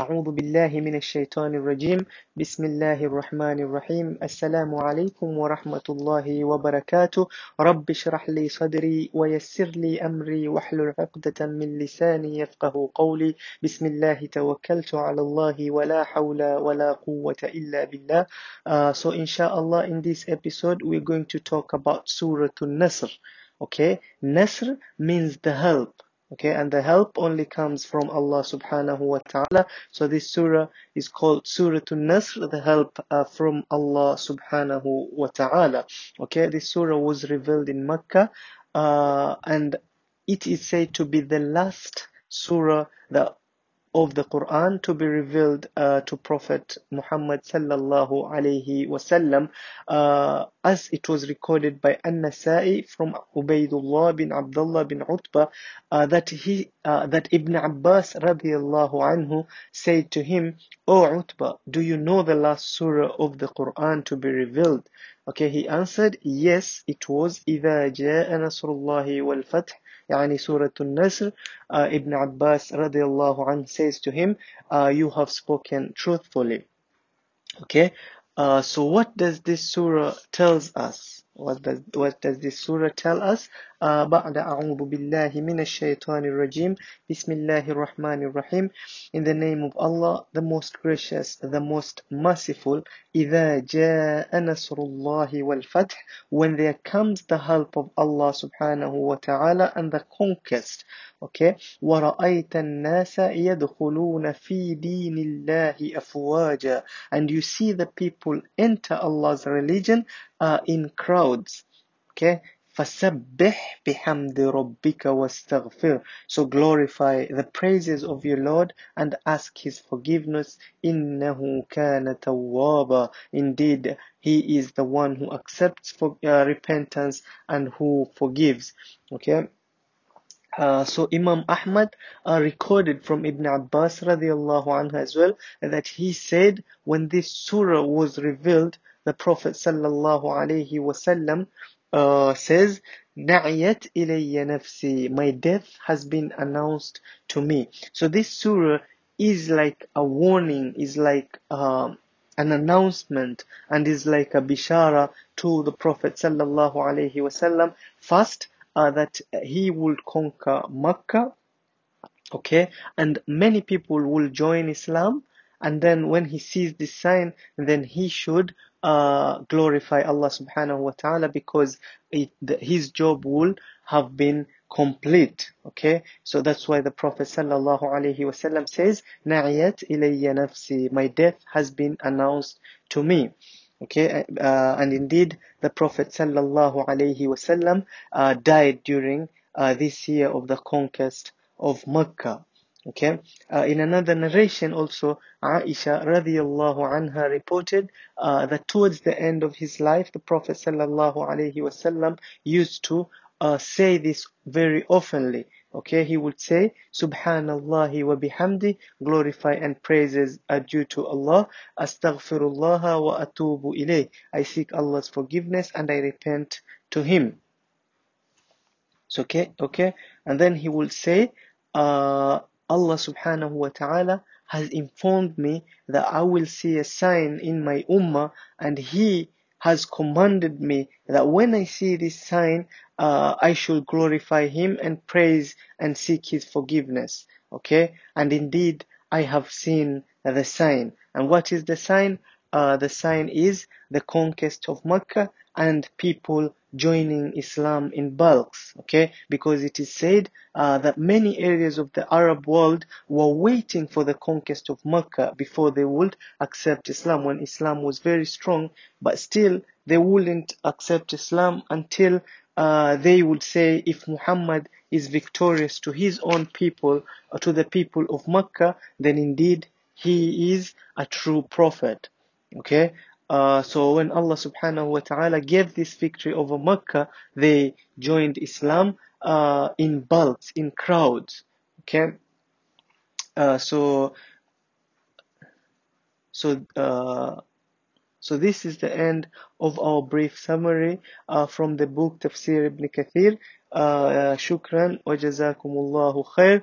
أعوذ بالله من الشيطان الرجيم. بسم الله الرحمن الرحيم. السلام عليكم ورحمة الله وبركاته. رب اشرح لي صدري ويسر لي أمري واحلل عقدة من لساني يفقه قولي. بسم الله. توكلت على الله ولا حول ولا قوة إلا بالله. Uh, So inshallah in this episode we're going to talk about Surah An-Nasr. Okay, Nasr means the help. Okay and the help only comes from Allah subhanahu wa ta'ala. So this surah is called Surah An-Nasr the help uh, from Allah subhanahu wa ta'ala. Okay this surah was revealed in Mecca uh, and it is said to be the last surah that of the Quran to be revealed uh, to Prophet Muhammad sallallahu alaihi wasallam, uh, as it was recorded by An-Nasa'i from Ubaydullah bin Abdullah bin Utbah uh, that he uh, that Ibn Abbas radiallahu anhu said to him, "O Utbah, do you know the last surah of the Quran to be revealed?" Okay, he answered, "Yes, it was إذا جاء نصر الله والفتح." Yani Surah Al Nasr. uh, Ibn Abbas radiallahu anh says to him, uh, you have spoken truthfully. Okay, uh, so what does this surah tells us? What does, what does this surah tell us? Uh, بعد أعوذ بالله من الشيطان الرجيم بسم الله الرحمن الرحيم In the name of Allah, the most gracious, the most merciful إذا جاء نصر الله والفتح When there comes the help of Allah subhanahu wa ta'ala and the conquest Okay ورأيت الناس يدخلون في دين الله أفواجا And you see the people enter Allah's religion uh, in crowds Okay فسبح بحمد ربك واستغفر So glorify the praises of your Lord and ask His forgiveness إنه كان توابا Indeed, He is the one who accepts for, uh, repentance and who forgives. Okay. Uh, so Imam Ahmad uh, recorded from Ibn Abbas radiallahu anhu as well that he said when this surah was revealed, the Prophet sallallahu alaihi wasallam uh, says, "Na'iyat ilayya nafsi," my death has been announced to me. So this surah is like a warning, is like um, an announcement, and is like a bishara to the Prophet sallallahu alaihi wasallam. First, uh, that he will conquer Mecca, okay, and many people will join Islam. And then when he sees this sign, then he should uh, glorify Allah subhanahu wa ta'ala because it, the, his job will have been complete. Okay, so that's why the Prophet sallallahu alaihi wasallam says, "Na'iyat ilayya nafsi," my death has been announced to me. Okay, uh, and indeed the Prophet sallallahu alaihi wasallam uh, died during uh, this year of the conquest of Mecca. Okay, uh, in another narration also, Aisha radiallahu anha reported uh, that towards the end of his life, the Prophet sallallahu alaihi wasallam used to uh, say this very oftenly. Okay, he would say, Subhanallah wa bihamdi, glorify and praises are due to Allah, astaghfirullah wa atubu ilayh. I seek Allah's forgiveness and I repent to Him. Okay, okay, and then he will say, uh, Allah subhanahu wa ta'ala has informed me that I will see a sign in my ummah and He has commanded me that when I see this sign, uh, I should glorify Him and praise and seek His forgiveness. Okay? And indeed, I have seen the sign. And what is the sign? Uh, the sign is the conquest of Mecca and people joining Islam in bulks, okay? Because it is said uh, that many areas of the Arab world were waiting for the conquest of Mecca before they would accept Islam when Islam was very strong, but still they wouldn't accept Islam until uh, they would say if Muhammad is victorious to his own people or to the people of Mecca, then indeed he is a true prophet. Okay, uh, so when Allah subhanahu wa ta'ala gave this victory over Mecca, they joined Islam uh, in bulks, in crowds. Okay, uh, so so uh, so this is the end of our brief summary uh, from the book Tafsir Ibn Kathir. Uh, shukran wa jazakumullahu khair.